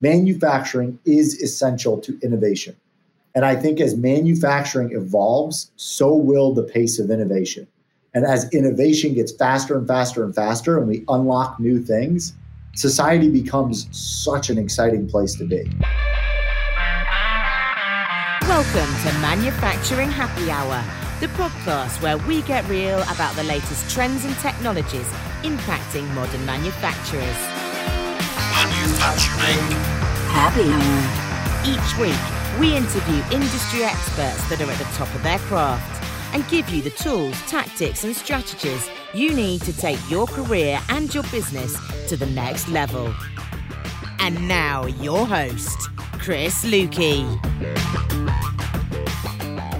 manufacturing is essential to innovation. And I think as manufacturing evolves, so will the pace of innovation. And as innovation gets faster and faster and faster, and we unlock new things, society becomes such an exciting place to be. Welcome to Manufacturing Happy Hour, the podcast where we get real about the latest trends and technologies impacting modern manufacturers. Manufacturing Happy Hour. Each week, we interview industry experts that are at the top of their craft and give you the tools, tactics, and strategies you need to take your career and your business to the next level. And now, your host, Chris Luecke.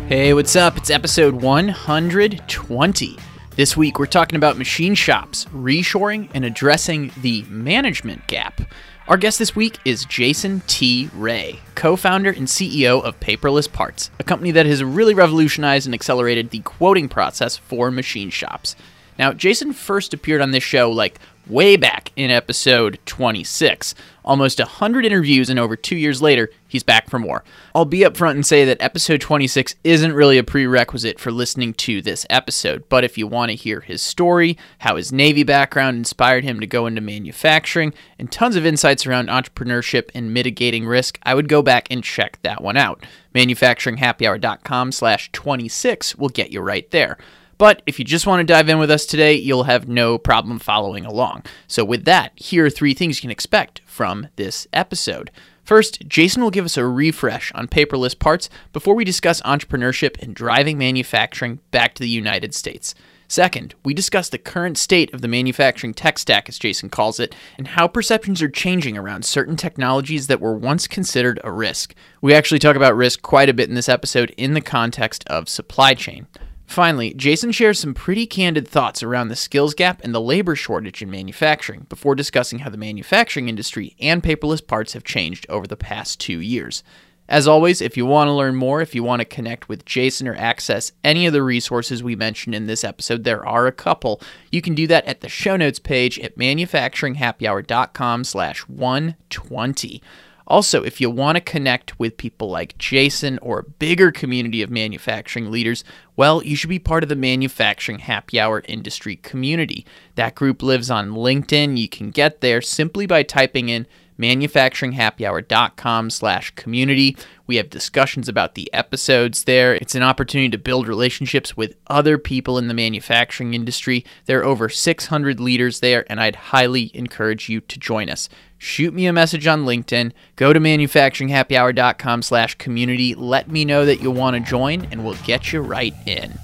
Hey, what's up? It's episode 120. This week, we're talking about machine shops, reshoring, and addressing the management gap. Our guest this week is Jason T. Ray, co founder and CEO of Paperless Parts, a company that has really revolutionized and accelerated the quoting process for machine shops. Now, Jason first appeared on this show like way back in episode 26. Almost 100 interviews, and over two years later, he's back for more. I'll be upfront and say that episode 26 isn't really a prerequisite for listening to this episode, but if you want to hear his story, how his Navy background inspired him to go into manufacturing, and tons of insights around entrepreneurship and mitigating risk, I would go back and check that one out. Manufacturinghappyhour.com slash 26 will get you right there. But if you just want to dive in with us today, you'll have no problem following along. So, with that, here are three things you can expect from this episode. First, Jason will give us a refresh on paperless parts before we discuss entrepreneurship and driving manufacturing back to the United States. Second, we discuss the current state of the manufacturing tech stack, as Jason calls it, and how perceptions are changing around certain technologies that were once considered a risk. We actually talk about risk quite a bit in this episode in the context of supply chain. Finally, Jason shares some pretty candid thoughts around the skills gap and the labor shortage in manufacturing before discussing how the manufacturing industry and paperless parts have changed over the past two years. As always, if you want to learn more, if you want to connect with Jason or access any of the resources we mentioned in this episode, there are a couple. You can do that at the show notes page at manufacturinghappyhour.com slash 120. Also, if you want to connect with people like Jason or a bigger community of manufacturing leaders, well, you should be part of the manufacturing happy hour industry community. That group lives on LinkedIn. You can get there simply by typing in manufacturinghappyhour.com slash community. We have discussions about the episodes there. It's an opportunity to build relationships with other people in the manufacturing industry. There are over 600 leaders there, and I'd highly encourage you to join us. Shoot me a message on LinkedIn. Go to manufacturinghappyhour.com slash community. Let me know that you'll want to join, and we'll get you right in.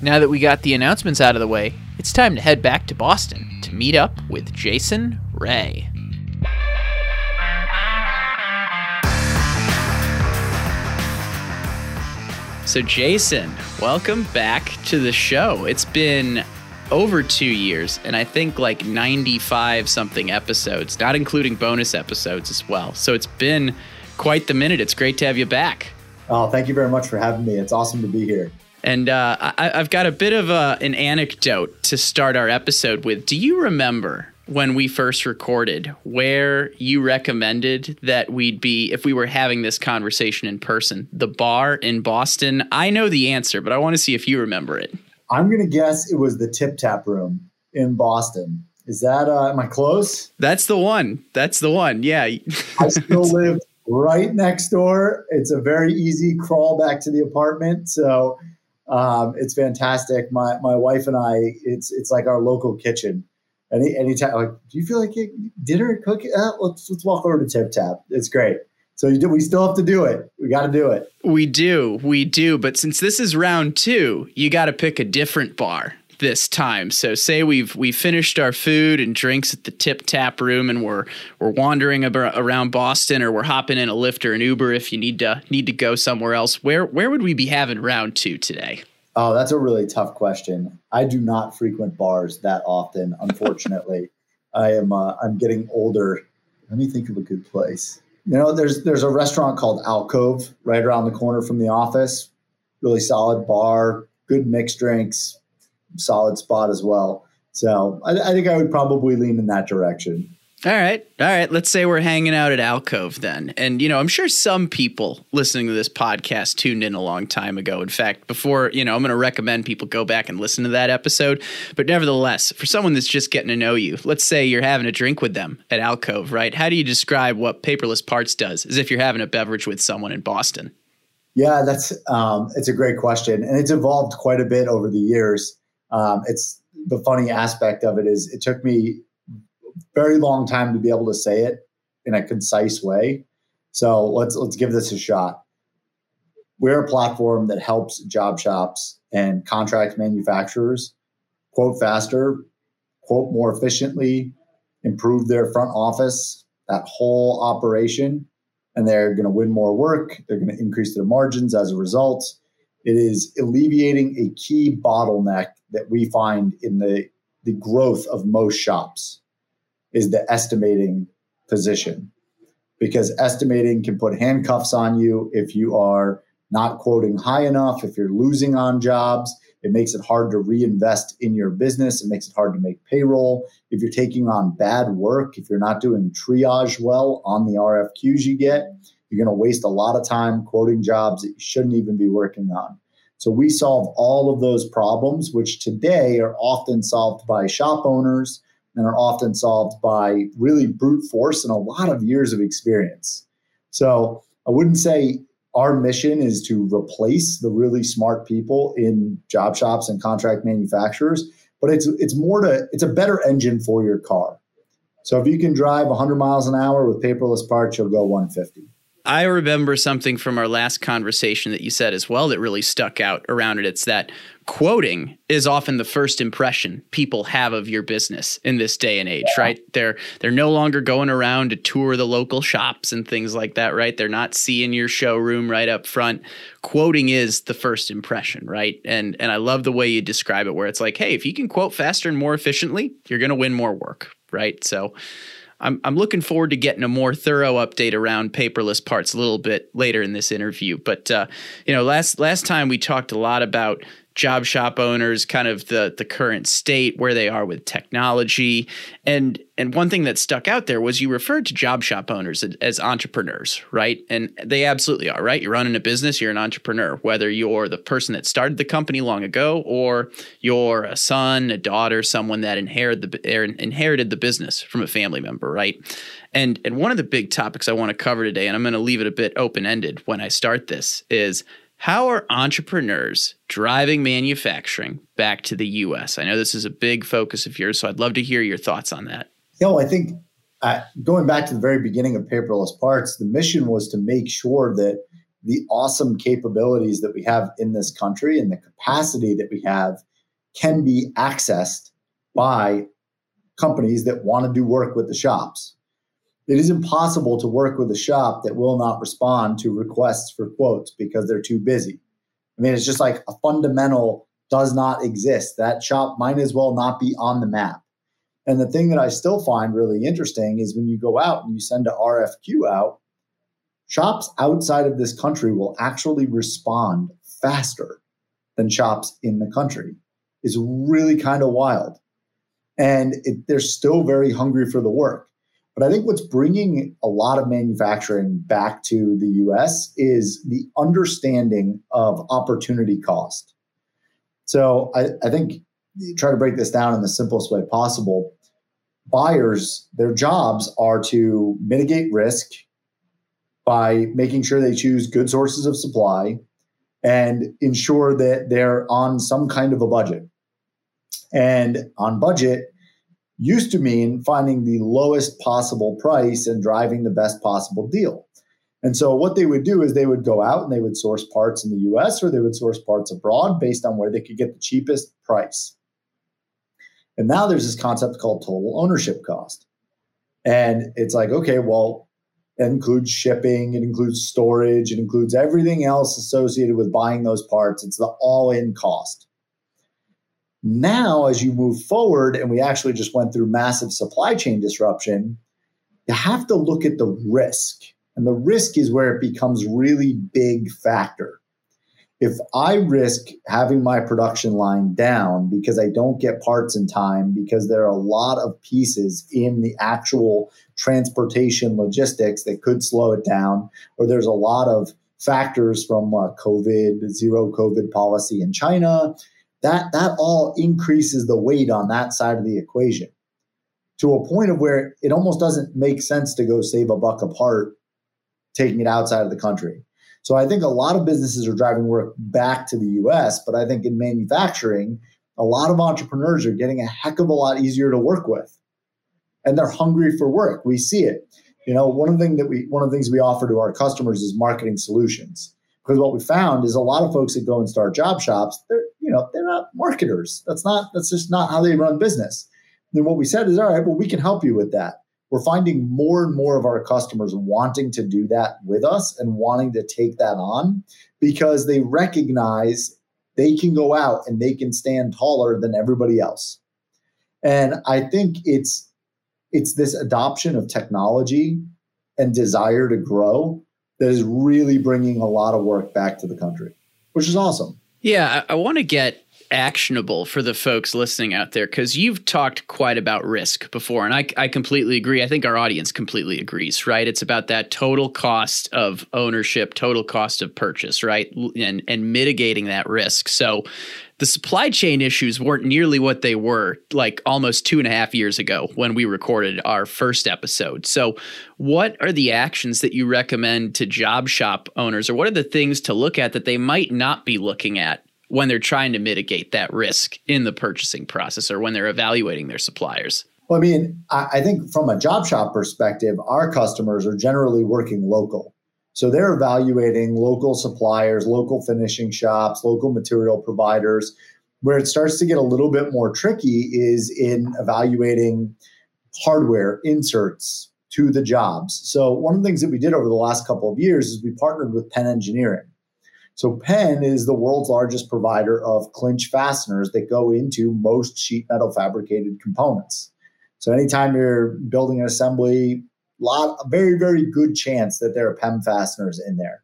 Now that we got the announcements out of the way, it's time to head back to Boston to meet up with Jason Ray. So, Jason, welcome back to the show. It's been over two years, and I think like 95 something episodes, not including bonus episodes as well. So, it's been quite the minute. It's great to have you back. Oh, thank you very much for having me. It's awesome to be here. And uh, I, have got a bit of a, an anecdote to start our episode with. Do you remember when we first recorded where you recommended that we'd be if we were having this conversation in person the bar in boston? I know the answer but i want to see if you remember it. I'm going to guess it was the tip tap room in boston. Is that uh am i close? That's the one. That's the one. Yeah. I still live right next door. It's a very easy crawl back to the apartment so um, it's fantastic. My my wife and i it's it's like our local kitchen any anytime like do you feel like dinner cooking? Uh, let's let's walk over to tip tap. It's great. So do, we still have to do it. We got to do it. We do we do but since this is round two you got to pick a different bar this time. So say we've we finished our food and drinks at the tip tap room and we're we're wandering around boston or we're hopping in a lyft or an uber if you need to need to go somewhere else where where would we be having round two today Oh, that's a really tough question. I do not frequent bars that often, unfortunately. I am uh, I'm getting older. Let me think of a good place. You know, there's there's a restaurant called Alcove right around the corner from the office. Really solid bar, good mixed drinks, solid spot as well. So I, I think I would probably lean in that direction. All right. All right. Let's say we're hanging out at Alcove then. And, you know, I'm sure some people listening to this podcast tuned in a long time ago. In fact, before, you know, I'm going to recommend people go back and listen to that episode. But nevertheless, for someone that's just getting to know you, let's say you're having a drink with them at Alcove, right? How do you describe what Paperless Parts does as if you're having a beverage with someone in Boston? Yeah, that's um, it's a great question, and it's evolved quite a bit over the years. Um, it's the funny aspect of it is it took me very long time to be able to say it in a concise way. So let's let's give this a shot. We're a platform that helps job shops and contract manufacturers quote faster, quote more efficiently, improve their front office, that whole operation, and they're going to win more work. They're going to increase their margins as a result. It is alleviating a key bottleneck that we find in the, the growth of most shops is the estimating position because estimating can put handcuffs on you if you are not quoting high enough, if you're losing on jobs. It makes it hard to reinvest in your business. It makes it hard to make payroll. If you're taking on bad work, if you're not doing triage well on the RFQs you get, you're going to waste a lot of time quoting jobs that you shouldn't even be working on. So we solve all of those problems, which today are often solved by shop owners and are often solved by really brute force and a lot of years of experience. So I wouldn't say our mission is to replace the really smart people in job shops and contract manufacturers, but it's it's more to it's a better engine for your car. So if you can drive 100 miles an hour with paperless parts, you'll go 150. I remember something from our last conversation that you said as well that really stuck out around it. It's that quoting is often the first impression people have of your business in this day and age, yeah. right? They're they're no longer going around to tour the local shops and things like that, right? They're not seeing your showroom right up front. Quoting is the first impression, right? And and I love the way you describe it where it's like, hey, if you can quote faster and more efficiently, you're going to win more work, right? So I'm I'm looking forward to getting a more thorough update around paperless parts a little bit later in this interview. But uh, you know, last last time we talked a lot about job shop owners, kind of the the current state, where they are with technology, and and one thing that stuck out there was you referred to job shop owners as, entrepreneurs, right? And they absolutely are, right? You're running a business, you're an entrepreneur, whether you're the person that started the company long ago, or you're a son, a daughter, someone that inherited the er, inherited the business from a family member, right? And and one of the big topics I want to cover today, and I'm going to leave it a bit open ended when I start this, is how are entrepreneurs driving manufacturing back to the US? I know this is a big focus of yours, so I'd love to hear your thoughts on that. You know, I think uh, going back to the very beginning of paperless parts, the mission was to make sure that the awesome capabilities that we have in this country and the capacity that we have can be accessed by companies that want to do work with the shops. It is impossible to work with a shop that will not respond to requests for quotes because they're too busy. I mean, it's just like a fundamental does not exist. That shop might as well not be on the map. And the thing that I still find really interesting is when you go out and you send an RFQ out, shops outside of this country will actually respond faster than shops in the country. Is really kind of wild. And it, they're still very hungry for the work. But I think what's bringing a lot of manufacturing back to the US is the understanding of opportunity cost. So I, I think try to break this down in the simplest way possible. Buyers, their jobs are to mitigate risk by making sure they choose good sources of supply and ensure that they're on some kind of a budget. And on budget, used to mean finding the lowest possible price and driving the best possible deal. And so what they would do is they would go out and they would source parts in the US or they would source parts abroad based on where they could get the cheapest price. And now there's this concept called total ownership cost. And it's like, okay, well, it includes shipping, it includes storage, it includes everything else associated with buying those parts. It's the all in cost. Now, as you move forward, and we actually just went through massive supply chain disruption, you have to look at the risk. And the risk is where it becomes really big factor. If I risk having my production line down because I don't get parts in time, because there are a lot of pieces in the actual transportation logistics that could slow it down, or there's a lot of factors from uh, COVID, zero COVID policy in China. That that all increases the weight on that side of the equation to a point of where it almost doesn't make sense to go save a buck apart taking it outside of the country. So I think a lot of businesses are driving work back to the US, but I think in manufacturing, a lot of entrepreneurs are getting a heck of a lot easier to work with. And they're hungry for work. We see it. You know, one of the things that we one of the things we offer to our customers is marketing solutions. Because what we found is a lot of folks that go and start job shops, they're, you know, they're not marketers. That's not that's just not how they run business. And what we said is, all right, well, we can help you with that we're finding more and more of our customers wanting to do that with us and wanting to take that on because they recognize they can go out and they can stand taller than everybody else. And I think it's it's this adoption of technology and desire to grow that is really bringing a lot of work back to the country, which is awesome. Yeah, I, I want to get actionable for the folks listening out there because you've talked quite about risk before and I, I completely agree. I think our audience completely agrees right? It's about that total cost of ownership total cost of purchase right? And and mitigating that risk. So the supply chain issues weren't nearly what they were like almost two and a half years ago when we recorded our first episode. So, what are the actions that you recommend to job shop owners, or what are the things to look at that they might not be looking at when they're trying to mitigate that risk in the purchasing process or when they're evaluating their suppliers? Well, I mean, I, think from a job shop perspective, our customers are generally working local. So they're evaluating local suppliers, local finishing shops, local material providers. Where it starts to get a little bit more tricky is in evaluating hardware inserts to the jobs. So one of the things that we did over the last couple of years is we partnered with Penn Engineering. So Penn is the world's largest provider of clinch fasteners that go into most sheet metal fabricated components. So anytime you're building an assembly, lot a very very good chance that there are PEM fasteners in there.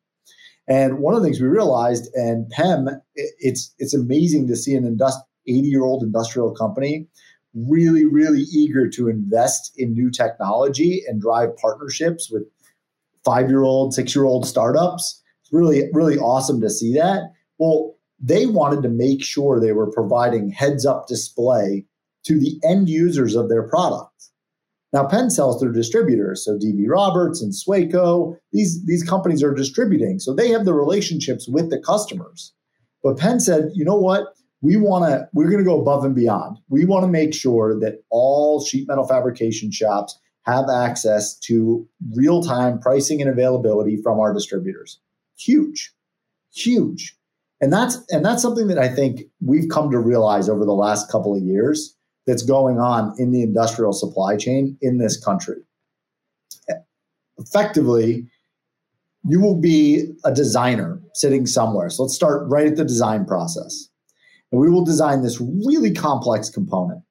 And one of the things we realized, and PEM, it's it's amazing to see an 80 year old industrial company really really eager to invest in new technology and drive partnerships with five year old, six year old startups really, really awesome to see that. Well, they wanted to make sure they were providing heads up display to the end users of their product. Now, Penn sells through distributors, so DB Roberts and Swaco, these, these companies are distributing. So they have the relationships with the customers. But Penn said, you know what? We want to, we're going to go above and beyond. We want to make sure that all sheet metal fabrication shops have access to real time pricing and availability from our distributors huge, huge. And that's and that's something that I think we've come to realize over the last couple of years that's going on in the industrial supply chain in this country. Effectively, you will be a designer sitting somewhere. So let's start right at the design process. And we will design this really complex component.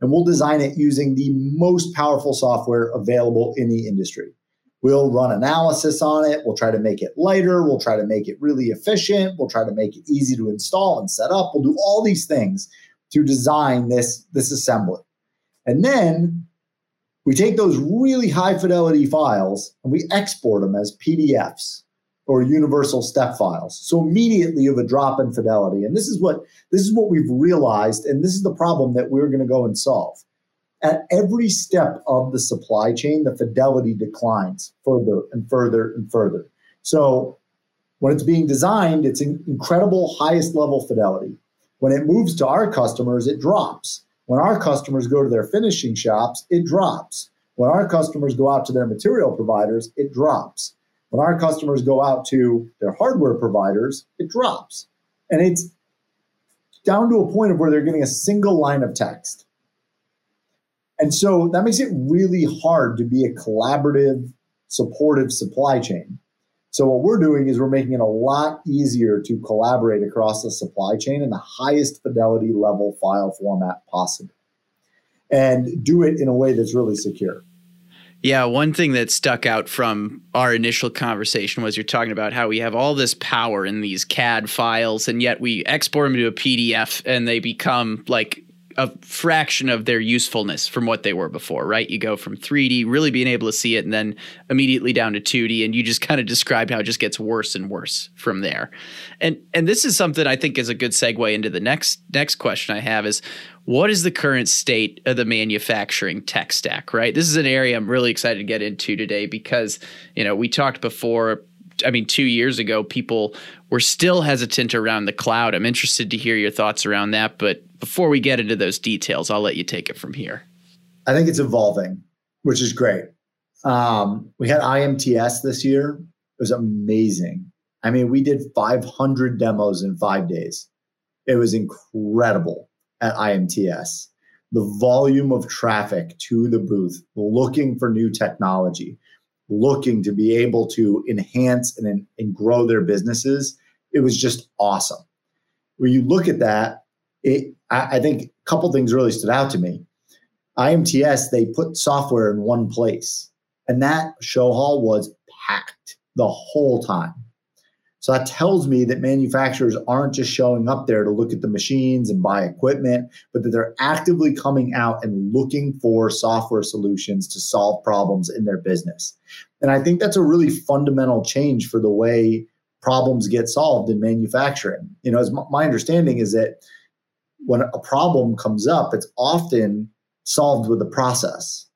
And we'll design it using the most powerful software available in the industry. We'll run analysis on it. We'll try to make it lighter. We'll try to make it really efficient. We'll try to make it easy to install and set up. We'll do all these things to design this, this assembly. And then we take those really high fidelity files and we export them as PDFs or universal step files. So immediately you have a drop in fidelity. And this is what this is what we've realized, and this is the problem that we're going to go and solve at every step of the supply chain, the fidelity declines further and further and further. So when it's being designed, it's incredible highest level fidelity. When it moves to our customers, it drops. When our customers go to their finishing shops, it drops. When our customers go out to their material providers, it drops. When our customers go out to their hardware providers, it drops. And it's down to a point of where they're getting a single line of text. And so that makes it really hard to be a collaborative, supportive supply chain. So what we're doing is we're making it a lot easier to collaborate across the supply chain in the highest fidelity level file format possible and do it in a way that's really secure. Yeah, one thing that stuck out from our initial conversation was you're talking about how we have all this power in these CAD files, and yet we export them to a PDF and they become like a fraction of their usefulness from what they were before, right? You go from 3D, really being able to see it, and then immediately down to 2D, and you just kind of described how it just gets worse and worse from there. And and this is something I think is a good segue into the next next question I have is what is the current state of the manufacturing tech stack, right? This is an area I'm really excited to get into today because, you know, we talked before I mean, two years ago, people were still hesitant around the cloud. I'm interested to hear your thoughts around that. But before we get into those details, I'll let you take it from here. I think it's evolving, which is great. Um, we had IMTS this year. It was amazing. I mean, we did 500 demos in five days. It was incredible at IMTS. The volume of traffic to the booth looking for new technology, looking to be able to enhance and, and grow their businesses, it was just awesome. When you look at that, it, I, I think a couple things really stood out to me. IMTS, they put software in one place, and that show hall was packed the whole time. So that tells me that manufacturers aren't just showing up there to look at the machines and buy equipment, but that they're actively coming out and looking for software solutions to solve problems in their business. And I think that's a really fundamental change for the way problems get solved in manufacturing. You know, as my understanding is that when a problem comes up, it's often solved with a process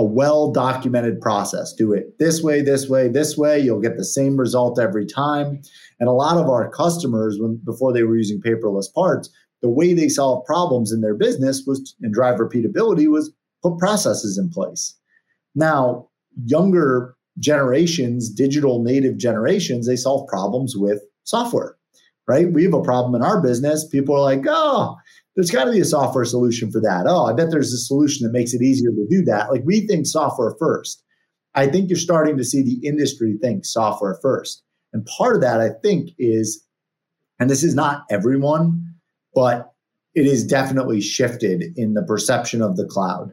a well documented process. Do it this way, this way, this way. You'll get the same result every time. And a lot of our customers, when before they were using paperless parts, the way they solve problems in their business was and drive repeatability was put processes in place. Now, younger generations, digital native generations, they solve problems with software, right? We have a problem in our business. People are like, oh, there's got to be a software solution for that. Oh, I bet there's a solution that makes it easier to do that. Like we think software first. I think you're starting to see the industry think software first. And part of that, I think, is, and this is not everyone, but it is definitely shifted in the perception of the cloud.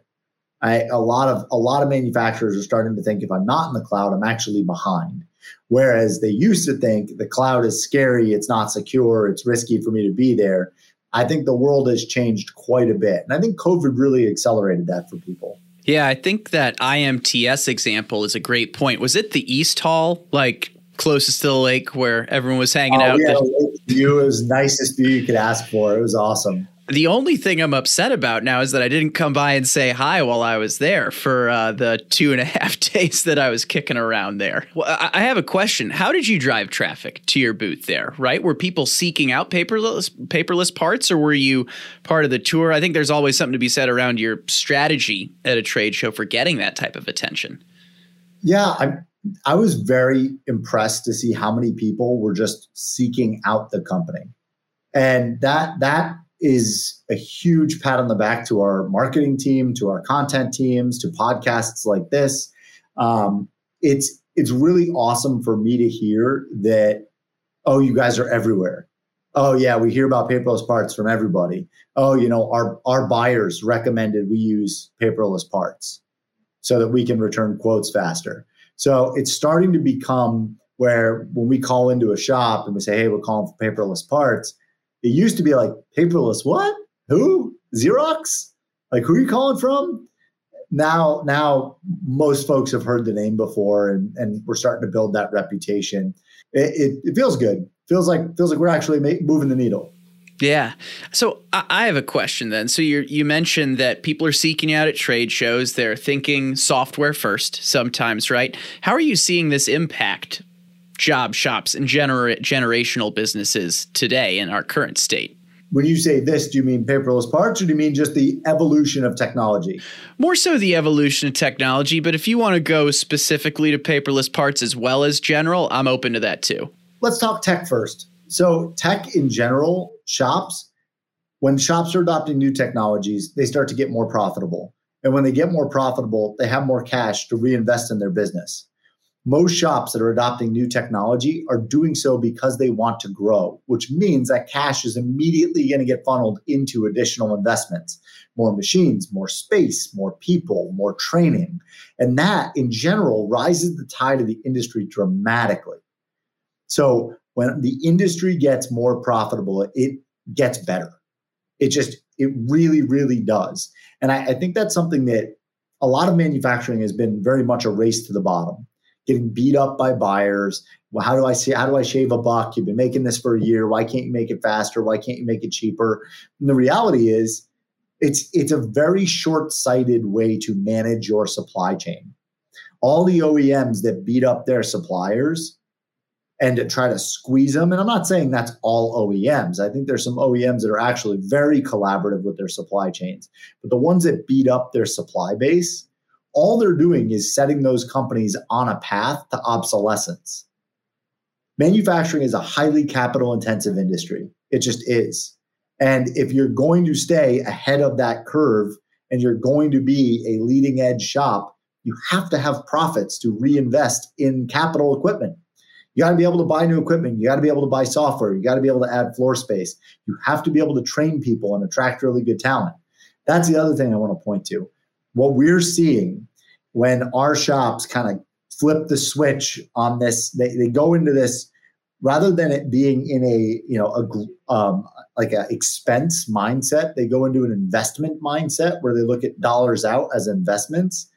I, a lot of a lot of manufacturers are starting to think if I'm not in the cloud, I'm actually behind. Whereas they used to think the cloud is scary, it's not secure, it's risky for me to be there. I think the world has changed quite a bit. And I think COVID really accelerated that for people. Yeah, I think that IMTS example is a great point. Was it the East Hall, like closest to the lake where everyone was hanging oh, out? Yeah, the view. It was nicest view you could ask for. It was awesome. The only thing I'm upset about now is that I didn't come by and say hi while I was there for uh, the two and a half days that I was kicking around there. Well, I have a question. How did you drive traffic to your booth there? Right? Were people seeking out paperless paperless parts, or were you part of the tour? I think there's always something to be said around your strategy at a trade show for getting that type of attention. Yeah, I I was very impressed to see how many people were just seeking out the company, and that that is a huge pat on the back to our marketing team, to our content teams, to podcasts like this. Um, it's it's really awesome for me to hear that. Oh, you guys are everywhere. Oh yeah, we hear about paperless parts from everybody. Oh, you know, our our buyers recommended we use paperless parts so that we can return quotes faster. So it's starting to become where when we call into a shop and we say, "Hey, we're calling for paperless parts," it used to be like paperless. What? Who? Xerox? Like who are you calling from? Now, now most folks have heard the name before, and and we're starting to build that reputation. It, it, it feels good. Feels like feels like we're actually moving the needle. Yeah. So I have a question then. So you you mentioned that people are seeking out at trade shows. They're thinking software first sometimes, right? How are you seeing this impact job shops and gener- generational businesses today in our current state. When you say this, do you mean paperless parts or do you mean just the evolution of technology? More so the evolution of technology, but if you want to go specifically to paperless parts as well as general, I'm open to that too. Let's talk tech first. So, tech in general, shops, when shops are adopting new technologies, they start to get more profitable. And when they get more profitable, they have more cash to reinvest in their business most shops that are adopting new technology are doing so because they want to grow, which means that cash is immediately going to get funneled into additional investments, more machines, more space, more people, more training. And that in general rises the tide of the industry dramatically. So when the industry gets more profitable, it gets better. It just It really, really does. And I, I think that's something that a lot of manufacturing has been very much a race to the bottom, getting beat up by buyers. Well, how do I see? How do I shave a buck? You've been making this for a year. Why can't you make it faster? Why can't you make it cheaper? And the reality is, it's it's a very short-sighted way to manage your supply chain. All the OEMs that beat up their suppliers and to try to squeeze them. And I'm not saying that's all OEMs. I think there's some OEMs that are actually very collaborative with their supply chains. But the ones that beat up their supply base, all they're doing is setting those companies on a path to obsolescence. Manufacturing is a highly capital intensive industry. It just is. And if you're going to stay ahead of that curve and you're going to be a leading edge shop, you have to have profits to reinvest in capital equipment you got to be able to buy new equipment. You got to be able to buy software. You got to be able to add floor space. You have to be able to train people and attract really good talent. That's the other thing I want to point to. What we're seeing when our shops kind of flip the switch on this, they, they go into this rather than it being in a you know a um, like a expense mindset they go into an investment mindset where they look at dollars out as investments.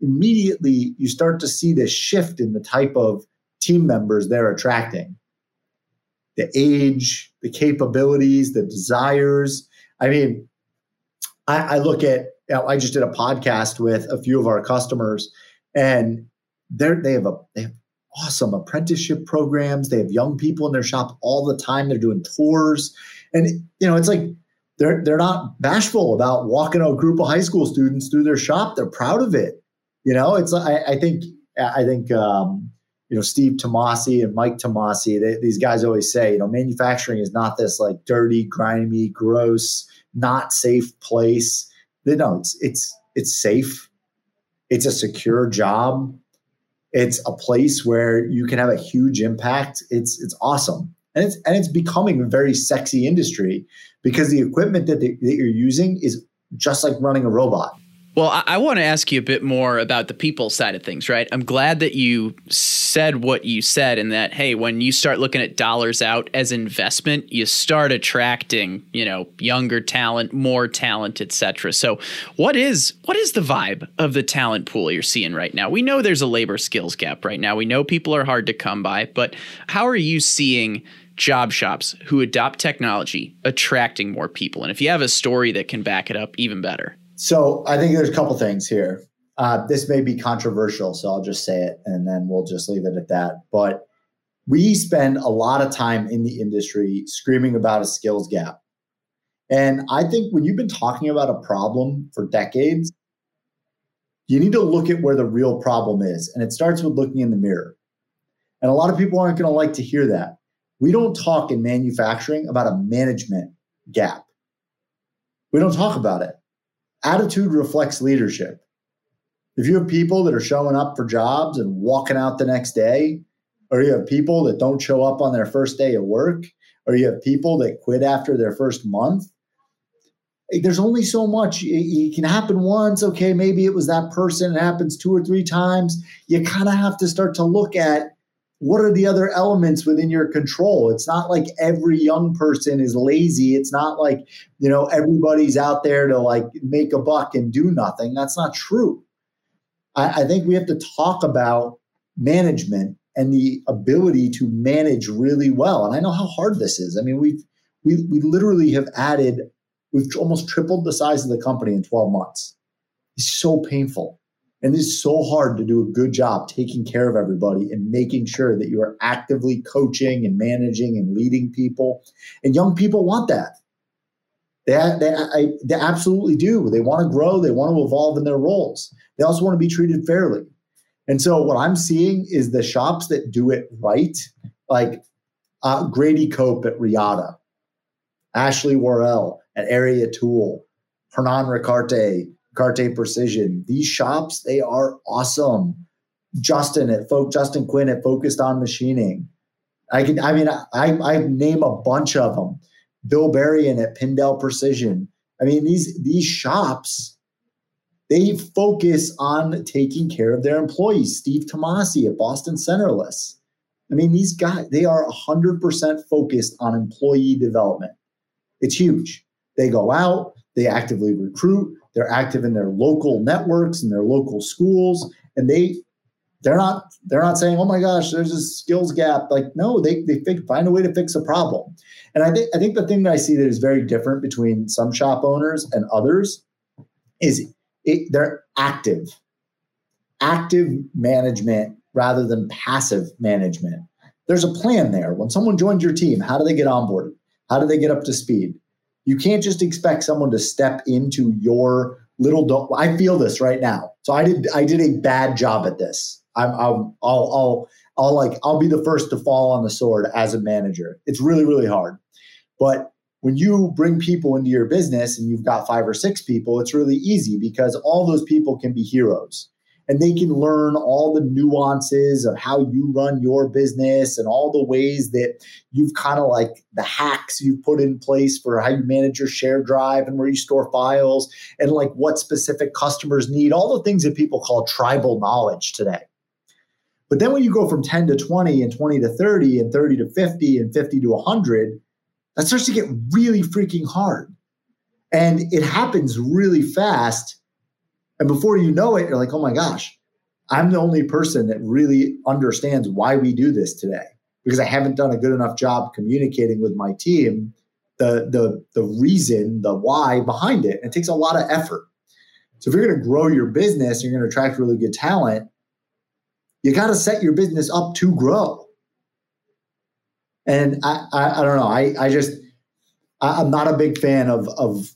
Immediately you start to see this shift in the type of team members they're attracting. The age the capabilities the desires. I mean i, I look at i just did a podcast with a few of our customers and they're they have a they have awesome apprenticeship programs. They have young people in their shop all the time. They're doing tours. And you know it's like they're they're not bashful about walking a group of high school students through their shop. They're proud of it. You know it's i, I think i think um, you know, Steve Tomasi and Mike Tomasi, they, these guys always say, you know, manufacturing is not this like dirty, grimy, gross, not safe place. They it's it's it's safe. It's a secure job. It's a place where you can have a huge impact. It's it's awesome. And it's and it's becoming a very sexy industry because the equipment that, they, that you're using is just like running a robot. Well, I, I want to ask you a bit more about the people side of things, right? I'm glad that you said what you said, and that hey, when you start looking at dollars out as investment, you start attracting, you know, younger talent, more talent, etc. So, what is what is the vibe of the talent pool you're seeing right now? We know there's a labor skills gap right now. We know people are hard to come by, but how are you seeing? job shops who adopt technology attracting more people and if you have a story that can back it up even better so I think there's a couple things here. Uh, this may be controversial, so I'll just say it and then we'll just leave it at that. But we spend a lot of time in the industry screaming about a skills gap. And I think when you've been talking about a problem for decades, you need to look at where the real problem is. And it starts with looking in the mirror. And a lot of people aren't going to like to hear that. We don't talk in manufacturing about a management gap. We don't talk about it attitude reflects leadership. If you have people that are showing up for jobs and walking out the next day, or you have people that don't show up on their first day of work, or you have people that quit after their first month, eh, there's only so much. It, can happen once. Okay, maybe it was that person. It happens two or three times. You kind of have to start to look at what are the other elements within your control? It's not like every young person is lazy. It's not like you know everybody's out there to like make a buck and do nothing. That's not true. I, I, think we have to talk about management and the ability to manage really well. And i know how hard this is. I mean we've we, we literally have added we've almost tripled the size of the company in 12 months. It's so painful and it's so hard to do a good job taking care of everybody and making sure that you are actively coaching and managing and leading people. And young people want that. They, they, I, they absolutely do. They want to grow, they want to evolve in their roles. They also want to be treated fairly. And so, what I'm seeing is the shops that do it right, like uh, Grady Cope at Riata, Ashley Worrell at Area Tool, Hernan Ricarte Carte Precision. These shops, they are awesome. Justin at Folk, Justin Quinn at Focused on Machining. I can, I mean, I, I name a bunch of them. Bill Berrien at Pindel Precision. I mean, these these shops, they focus on taking care of their employees. Steve Tomasi at Boston Centerless. I mean, these guys, they are 100% focused on employee development. It's huge. They go out, they actively recruit, they're active in their local networks and their local schools, and they they're not they're not saying, "Oh my gosh, there's a skills gap." Like, no, they they find a way to fix a problem. And I think I think the thing that I see that is very different between some shop owners and others is it, they're active, active management rather than passive management. There's a plan there. When someone joins your team, how do they get onboarded? How do they get up to speed? You can't just expect someone to step into your little. Do- I feel this right now. So I did. I did a bad job at this. I'm. I'm I'll. I'll. I'll like. I'll be the first to fall on the sword as a manager. It's really, really hard. But when you bring people into your business and you've got five or six people, it's really easy because all those people can be heroes and they can learn all the nuances of how you run your business and all the ways that you've kind of like the hacks you've put in place for how you manage your share drive and where you store files and like what specific customers need, all the things that people call tribal knowledge today. But then when you go from 10 to 20 and 20 to 30 and 30 to 50 and 50 to 100, that starts to get really freaking hard. And it happens really fast and before you know it, you're like, oh my gosh, I'm the only person that really understands why we do this today because I haven't done a good enough job communicating with my team the the the reason, the why behind it. It takes a lot of effort. So if you're going to grow your business, you're going to attract really good talent. You got to set your business up to grow. And I, I, I don't know. I, I just, I, I'm not a big fan of of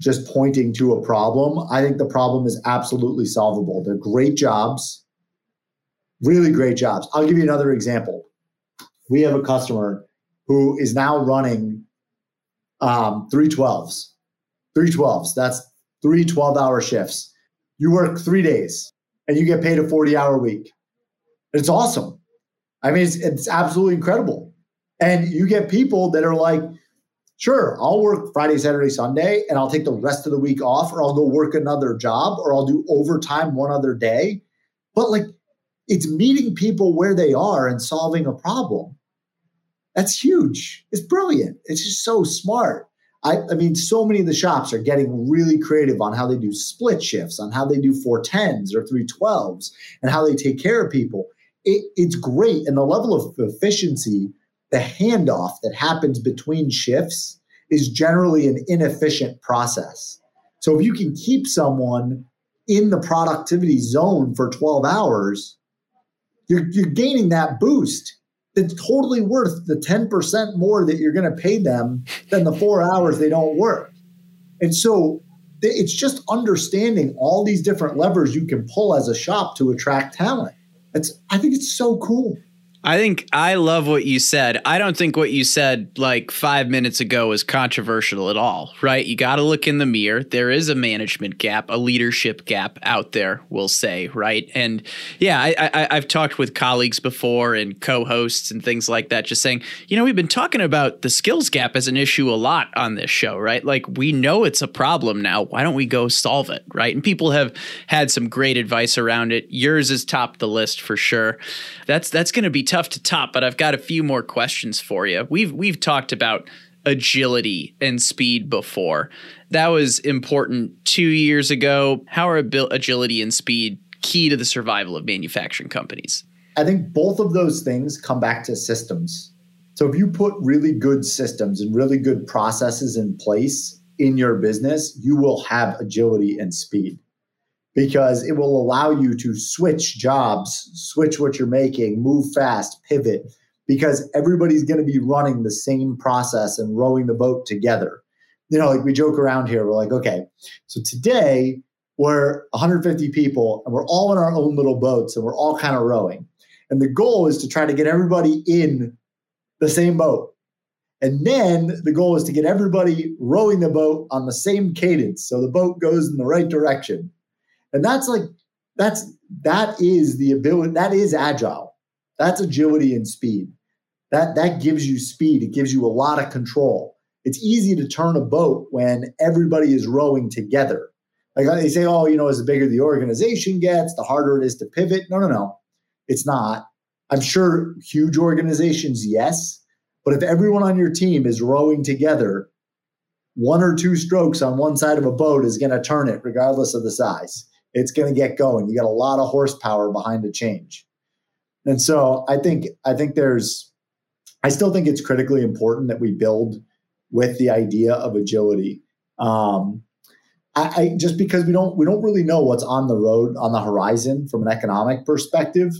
just pointing to a problem. I think the problem is absolutely solvable. They're great jobs, really great jobs. I'll give you another example. We have a customer who is now running um, 312s. 312s. That's three 12 hour shifts. You work three days and you get paid a 40 hour week. It's awesome. I mean, it's, it's absolutely incredible. And you get people that are like, Sure, I'll work Friday, Saturday, Sunday, and I'll take the rest of the week off, or I'll go work another job, or I'll do overtime one other day. But like, it's meeting people where they are and solving a problem. That's huge. It's brilliant. It's just so smart. I, I, mean, so many of the shops are getting really creative on how they do split shifts, on how they do 410s or 312s, and how they take care of people. It, it's great. And the level of efficiency the handoff that happens between shifts is generally an inefficient process. So if you can keep someone in the productivity zone for 12 hours, you're, you're gaining that boost. It's totally worth the 10% more that you're going to pay them than the four hours they don't work. And so it's just understanding all these different levers you can pull as a shop to attract talent. It's, I think it's so cool. I think I love what you said. I don't think what you said like five minutes ago was controversial at all, right? You got to look in the mirror. There is a management gap, a leadership gap out there, we'll say, right? And yeah, I, have talked with colleagues before and co hosts and things like that, just saying, you know, we've been talking about the skills gap as an issue a lot on this show, right? Like we know it's a problem now. Why don't we go solve it, right? And people have had some great advice around it. Yours is top the list for sure. That's that's going to be tough to top, but I've got a few more questions for you. We've we've talked about agility and speed before. That was important 2 years ago. How are agility and speed key to the survival of manufacturing companies? I think both of those things come back to systems. So if you put really good systems and really good processes in place in your business, you will have agility and speed because it will allow you to switch jobs, switch what you're making, move fast, pivot, because everybody's going to be running the same process and rowing the boat together. You know, like we joke around here, we're like, okay, so today we're 150 people and we're all in our own little boats and we're all kind of rowing. And the goal is to try to get everybody in the same boat. And then the goal is to get everybody rowing the boat on the same cadence so the boat goes in the right direction. And that's like that's that is the ability that is agile. That's agility and speed. That that gives you speed. It gives you a lot of control. It's easy to turn a boat when everybody is rowing together. Like they say, oh, you know, as the bigger the organization gets, the harder it is to pivot. No, no, no. It's not. I'm sure huge organizations, yes. But if everyone on your team is rowing together, one or two strokes on one side of a boat is going to turn it regardless of the size. It's going to get going. You got a lot of horsepower behind a change. And so I think I think there's I still think it's critically important that we build with the idea of agility. Um, I, I, just because we don't we don't really know what's on the road on the horizon from an economic perspective.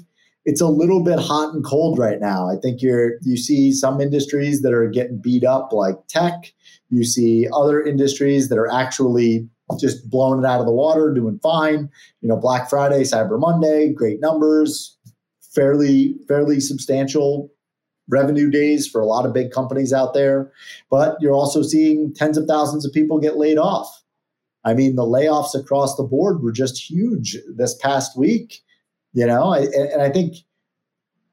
It's a little bit hot and cold right now. I think you're you see some industries that are getting beat up like tech. You see other industries that are actually just blowing it out of the water, doing fine. You know, Black Friday, Cyber Monday, great numbers, fairly fairly substantial revenue days for a lot of big companies out there. But you're also seeing tens of thousands of people get laid off. I mean, the layoffs across the board were just huge this past week. You know, and I think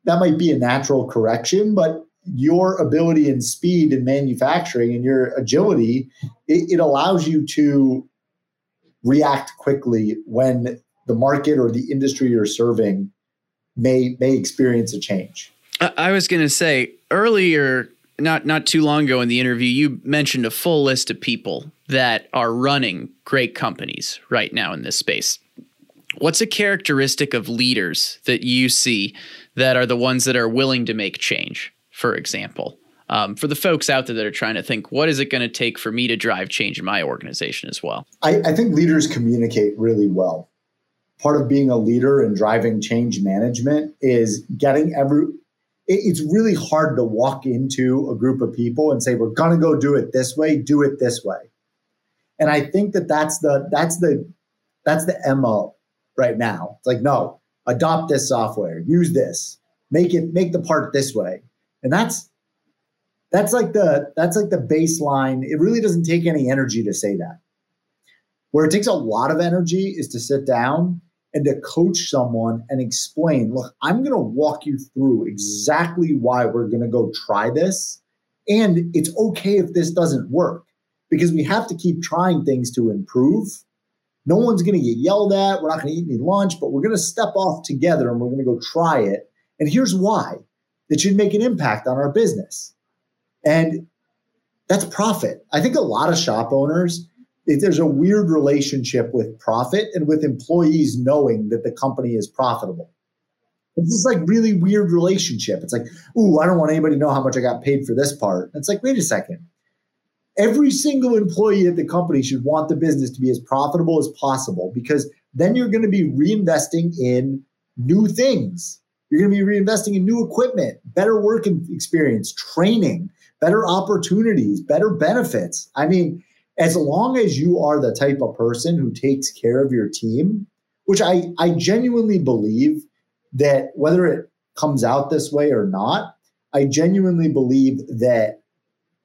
that might be a natural correction, but your ability and speed in manufacturing and your agility, it, it allows you to react quickly when the market or the industry you're serving may may experience a change. I was going to say earlier, not not too long ago in the interview, you mentioned a full list of people that are running great companies right now in this space. What's a characteristic of leaders that you see that are the ones that are willing to make change? For example, um, for the folks out there that are trying to think, what is it going to take for me to drive change in my organization as well? I, I think leaders communicate really well. Part of being a leader and driving change management is getting every it's really hard to walk into a group of people and say we're going to go do it this way do it this way. And i think that that's the that's the that's the mo right now. It's like no adopt this software use this make it make the part this way. And that's that's like the that's like the baseline it really doesn't take any energy to say that where it takes a lot of energy is to sit down and to coach someone and explain, look, I'm going to walk you through exactly why we're going to go try this. And it's okay if this doesn't work because we have to keep trying things to improve. No one's going to get yelled at. We're not going to eat any lunch, but we're going to step off together and we're going to go try it. And here's why it should make an impact on our business. And that's profit. I think a lot of shop owners there's a weird relationship with profit and with employees knowing that the company is profitable. This is like really weird relationship. It's like, ooh, I don't want anybody to know how much I got paid for this part. it's like, wait a second. Every single employee at the company should want the business to be as profitable as possible because then you're going to be reinvesting in new things. You're going to be reinvesting in new equipment, better working experience, training, better opportunities, better benefits. I mean, as long as you are the type of person who takes care of your team, which I, I genuinely believe that whether it comes out this way or not, I genuinely believe that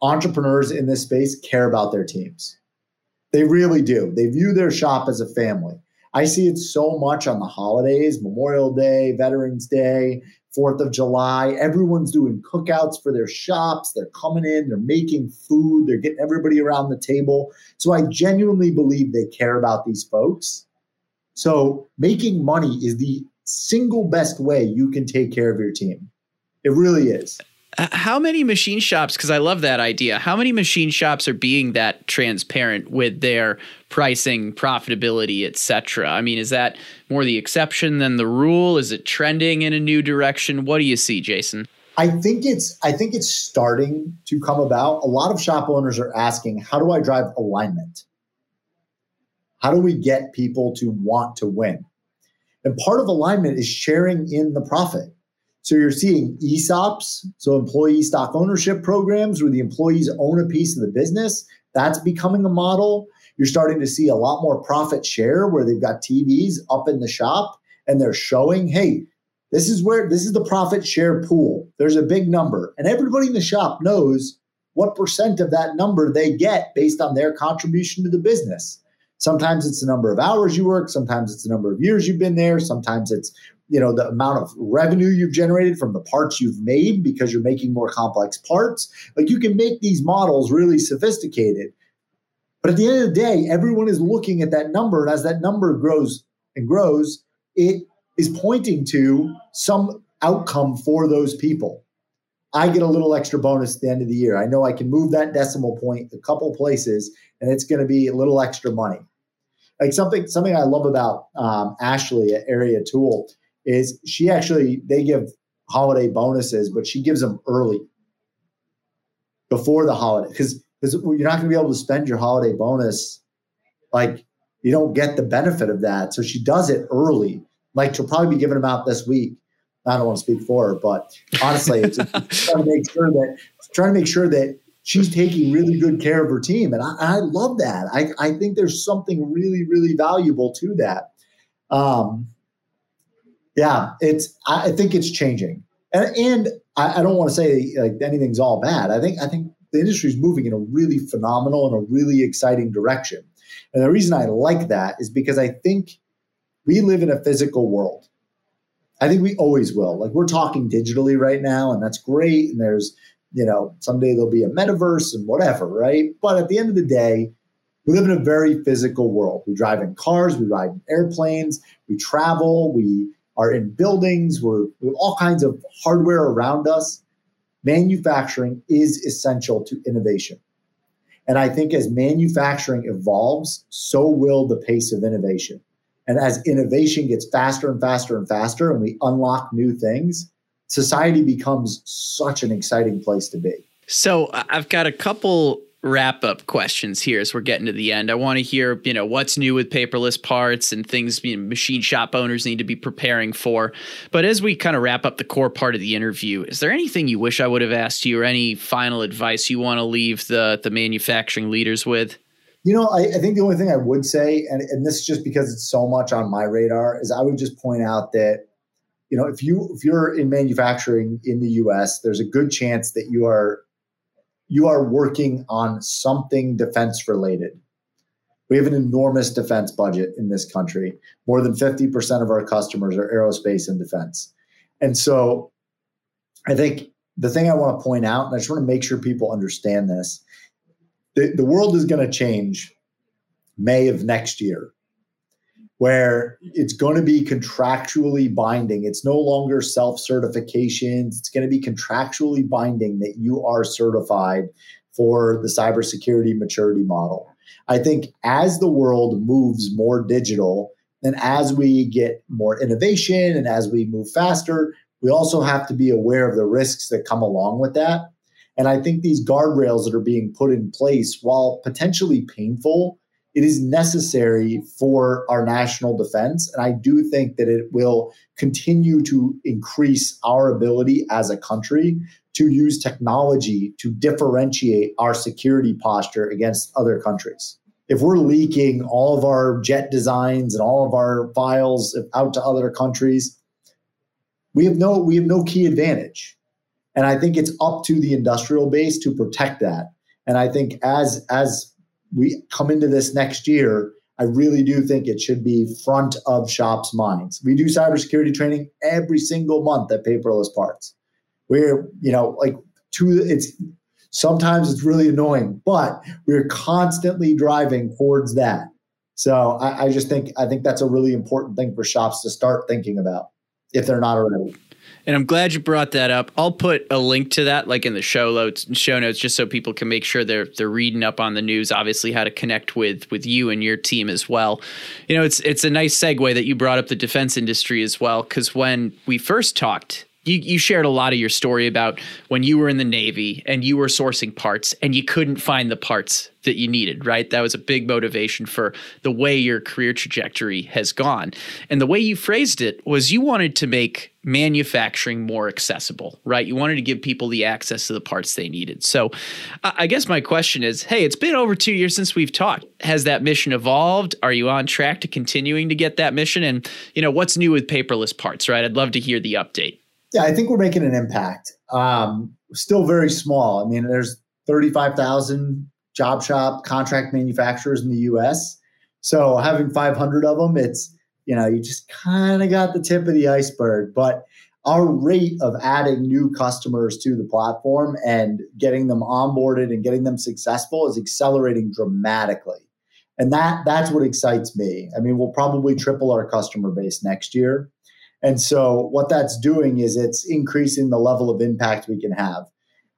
entrepreneurs in this space care about their teams. They really do. They view their shop as a family. I see it so much on the holidays, Memorial Day, Veterans Day, Fourth of July. Everyone's doing cookouts for their shops. They're coming in, they're making food, they're getting everybody around the table. So I genuinely believe they care about these folks. So making money is the single best way you can take care of your team. It really is. Uh, how many machine shops because i love that idea how many machine shops are being that transparent with their pricing profitability etc i mean is that more the exception than the rule? Is it trending in a new direction? What do you see jason? I think it's i think it's starting to come about. A lot of shop owners are asking how do i drive alignment? How do we get people to want to win? And part of alignment is sharing in the profit so you're seeing ESOPs, so employee stock ownership programs where the employees own a piece of the business. That's becoming a model. You're starting to see a lot more profit share where they've got TVs up in the shop and they're showing, hey, this is where this is the profit share pool. There's a big number. And everybody in the shop knows what percent of that number they get based on their contribution to the business. Sometimes it's the number of hours you work, sometimes it's the number of years you've been there, sometimes it's you know the amount of revenue you've generated from the parts you've made because you're making more complex parts like you can make these models really sophisticated but at the end of the day everyone is looking at that number and as that number grows and grows it is pointing to some outcome for those people I get a little extra bonus at the end of the year. I know I can move that decimal point a couple places and it's going to be a little extra money. Like something something I love about um, Ashley at Area Tool is she actually they give holiday bonuses, but she gives them early before the holiday because because you're not going to be able to spend your holiday bonus like you don't get the benefit of that. So she does it early. Like she'll probably be giving them out this week. I don't want to speak for her, but honestly, it's, it's trying to make sure that trying to make sure that she's taking really good care of her team, and I, I love that. I, I think there's something really really valuable to that. Um, yeah, it's I, think it's changing, and and I, I don't want to say like anything's all bad. I think I think the industry is moving in a really phenomenal and a really exciting direction. And the reason I like that is because I think we live in a physical world. I think we always will. Like we're talking digitally right now, and that's great. And there's, you know, someday there'll be a metaverse and whatever, right? But at the end of the day, we live in a very physical world. We drive in cars, we ride in airplanes, we travel, we are in buildings, we're, we have all kinds of hardware around us. Manufacturing is essential to innovation. And I think as manufacturing evolves, so will the pace of innovation. And as innovation gets faster and faster and faster, and we unlock new things, society becomes such an exciting place to be. So I've got a couple wrap up questions here as we're getting to the end. I want to hear, you know, what's new with paperless parts and things you know, machine shop owners need to be preparing for. But as we kind of wrap up the core part of the interview, is there anything you wish I would have asked you or any final advice you want to leave the the manufacturing leaders with? You know, I, I, think the only thing I would say, and, and this is just because it's so much on my radar, is I would just point out that, you know, if you if you're in manufacturing in the US, there's a good chance that you are you are working on something defense related. We have an enormous defense budget in this country. More than 50% of our customers are aerospace and defense. And so I think the thing I want to point out, and I just want to make sure people understand this, the, the world is going to change May of next year, where it's going to be contractually binding. It's no longer self certifications. It's going to be contractually binding that you are certified for the cybersecurity maturity model. I think as the world moves more digital, and as we get more innovation and as we move faster, we also have to be aware of the risks that come along with that. And I think these guardrails that are being put in place, while potentially painful, it is necessary for our national defense. And I do think that it will continue to increase our ability as a country to use technology to differentiate our security posture against other countries. If we're leaking all of our jet designs and all of our files out to other countries, we have no we have no key advantage. And I think it's up to the industrial base to protect that. And I think as as we come into this next year, I really do think it should be front of shops' minds. We do cybersecurity training every single month at Paperless Parts. We're, you know, like to it's sometimes it's really annoying, but we're constantly driving towards that. So I, I just think I think that's a really important thing for shops to start thinking about if they're not already. And I'm glad you brought that up. I'll put a link to that, like in the show notes, show notes, just so people can make sure they're they're reading up on the news. Obviously, how to connect with with you and your team as well. You know, it's it's a nice segue that you brought up the defense industry as well, because when we first talked you, you shared a lot of your story about when you were in the Navy and you were sourcing parts and you couldn't find the parts that you needed, right? That was a big motivation for the way your career trajectory has gone. And the way you phrased it was you wanted to make manufacturing more accessible, right? You wanted to give people the access to the parts they needed. So I guess my question is hey, it's been over two years since we've talked. Has that mission evolved? Are you on track to continuing to get that mission? And, you know, what's new with paperless parts, right? I'd love to hear the update. Yeah, I think we're making an impact. Um, still very small. I mean, there's 35,000 job shop contract manufacturers in the US. So having 500 of them, it's, you know, you just kind of got the tip of the iceberg. But our rate of adding new customers to the platform and getting them onboarded and getting them successful is accelerating dramatically. And that that's what excites me. I mean, we'll probably triple our customer base next year. And so what that's doing is it's increasing the level of impact we can have.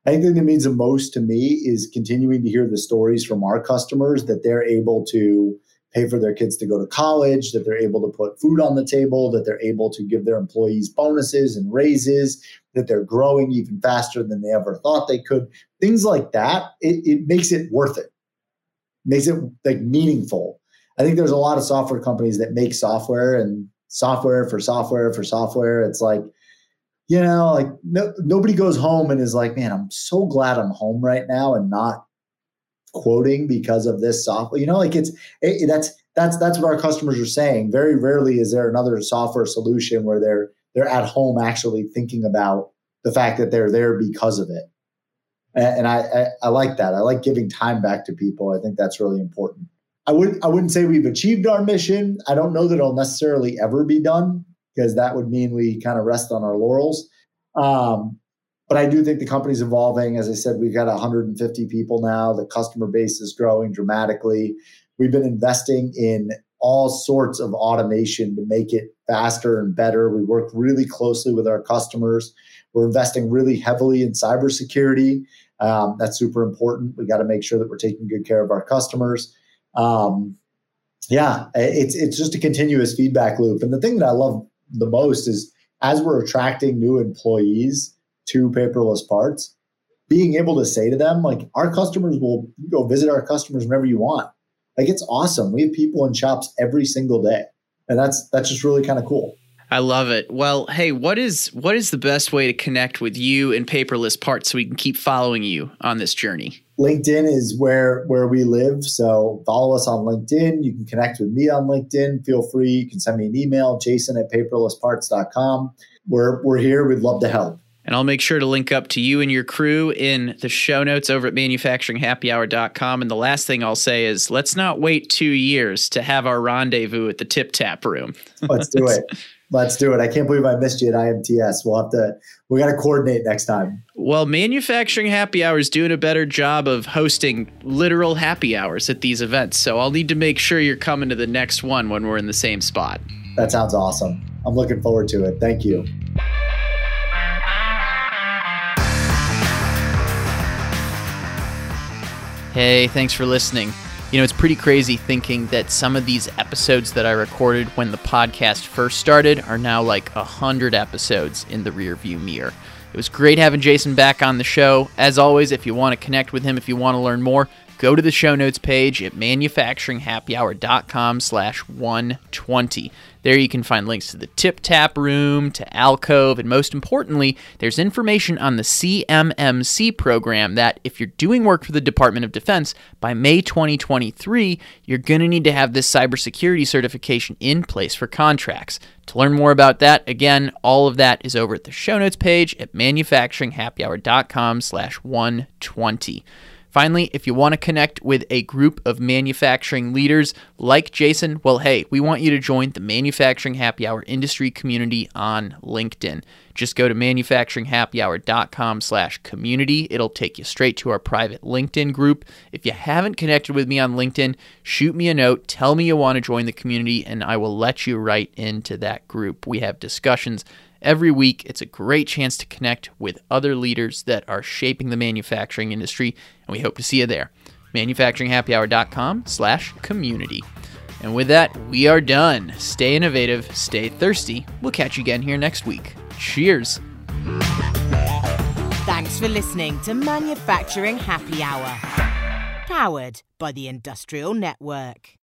I think the thing that means the most to me is continuing to hear the stories from our customers that they're able to pay for their kids to go to college, that they're able to put food on the table, that they're able to give their employees bonuses and raises, that they're growing even faster than they ever thought they could. Things like that, it, it makes it worth it, makes it like meaningful. I think there's a lot of software companies that make software and software for software for software. It's like, you know, like no, nobody goes home and is like, man, I'm so glad I'm home right now and not quoting because of this software. You know, like it's it, that's that's that's what our customers are saying. Very rarely is there another software solution where they're they're at home actually thinking about the fact that they're there because of it. And, and I, I I like that. I like giving time back to people. I think that's really important. I wouldn't I wouldn't say we've achieved our mission. I don't know that it'll necessarily ever be done because that would mean we kind of rest on our laurels. Um, but I do think the company's evolving. As I said, we've got 150 people now. The customer base is growing dramatically. We've been investing in all sorts of automation to make it faster and better. We work really closely with our customers. We're investing really heavily in cybersecurity. Um, that's super important. We got to make sure that we're taking good care of our customers. Um, yeah, it's it's just a continuous feedback loop. And the thing that I love the most is as we're attracting new employees to paperless parts, being able to say to them, like, our customers will go visit our customers whenever you want. Like it's awesome. We have people in shops every single day. And that's that's just really kind of cool. I love it. Well, hey, what is what is the best way to connect with you and paperless parts so we can keep following you on this journey? LinkedIn is where where we live. So follow us on LinkedIn. You can connect with me on LinkedIn. Feel free. You can send me an email, jason at paperlessparts.com. We're we're here. We'd love to help. And I'll make sure to link up to you and your crew in the show notes over at manufacturinghappyhour.com. And the last thing I'll say is let's not wait two years to have our rendezvous at the Tip Tap Room. Let's do it. Let's do it. I can't believe I missed you at IMTS. We'll have to, we got to coordinate next time. Well, Manufacturing Happy Hour is doing a better job of hosting literal happy hours at these events. So I'll need to make sure you're coming to the next one when we're in the same spot. That sounds awesome. I'm looking forward to it. Thank you. Hey, thanks for listening. You know, it's pretty crazy thinking that some of these episodes that I recorded when the podcast first started are now like a hundred episodes in the rearview mirror. It was great having Jason back on the show. As always, if you want to connect with him, if you want to learn more, go to the show notes page at manufacturinghappyhour.com slash 120. There you can find links to the Tip Tap Room, to Alcove, and most importantly, there's information on the CMMC program that if you're doing work for the Department of Defense, by May 2023, you're going to need to have this cybersecurity certification in place for contracts. To learn more about that, again, all of that is over at the show notes page at manufacturinghappyhour.com slash 120. Finally, if you want to connect with a group of manufacturing leaders like Jason, well, hey, we want you to join the Manufacturing Happy Hour industry community on LinkedIn. Just go to manufacturinghappyhour.com slash community. It'll take you straight to our private LinkedIn group. If you haven't connected with me on LinkedIn, shoot me a note. Tell me you want to join the community, and I will let you right into that group. We have discussions every week. It's a great chance to connect with other leaders that are shaping the manufacturing industry, and we hope to see you there. ManufacturingHappyHour.com slash community. And with that, we are done. Stay innovative, stay thirsty. We'll catch you again here next week. Cheers. Thanks for listening to Manufacturing Happy Hour, powered by the Industrial Network.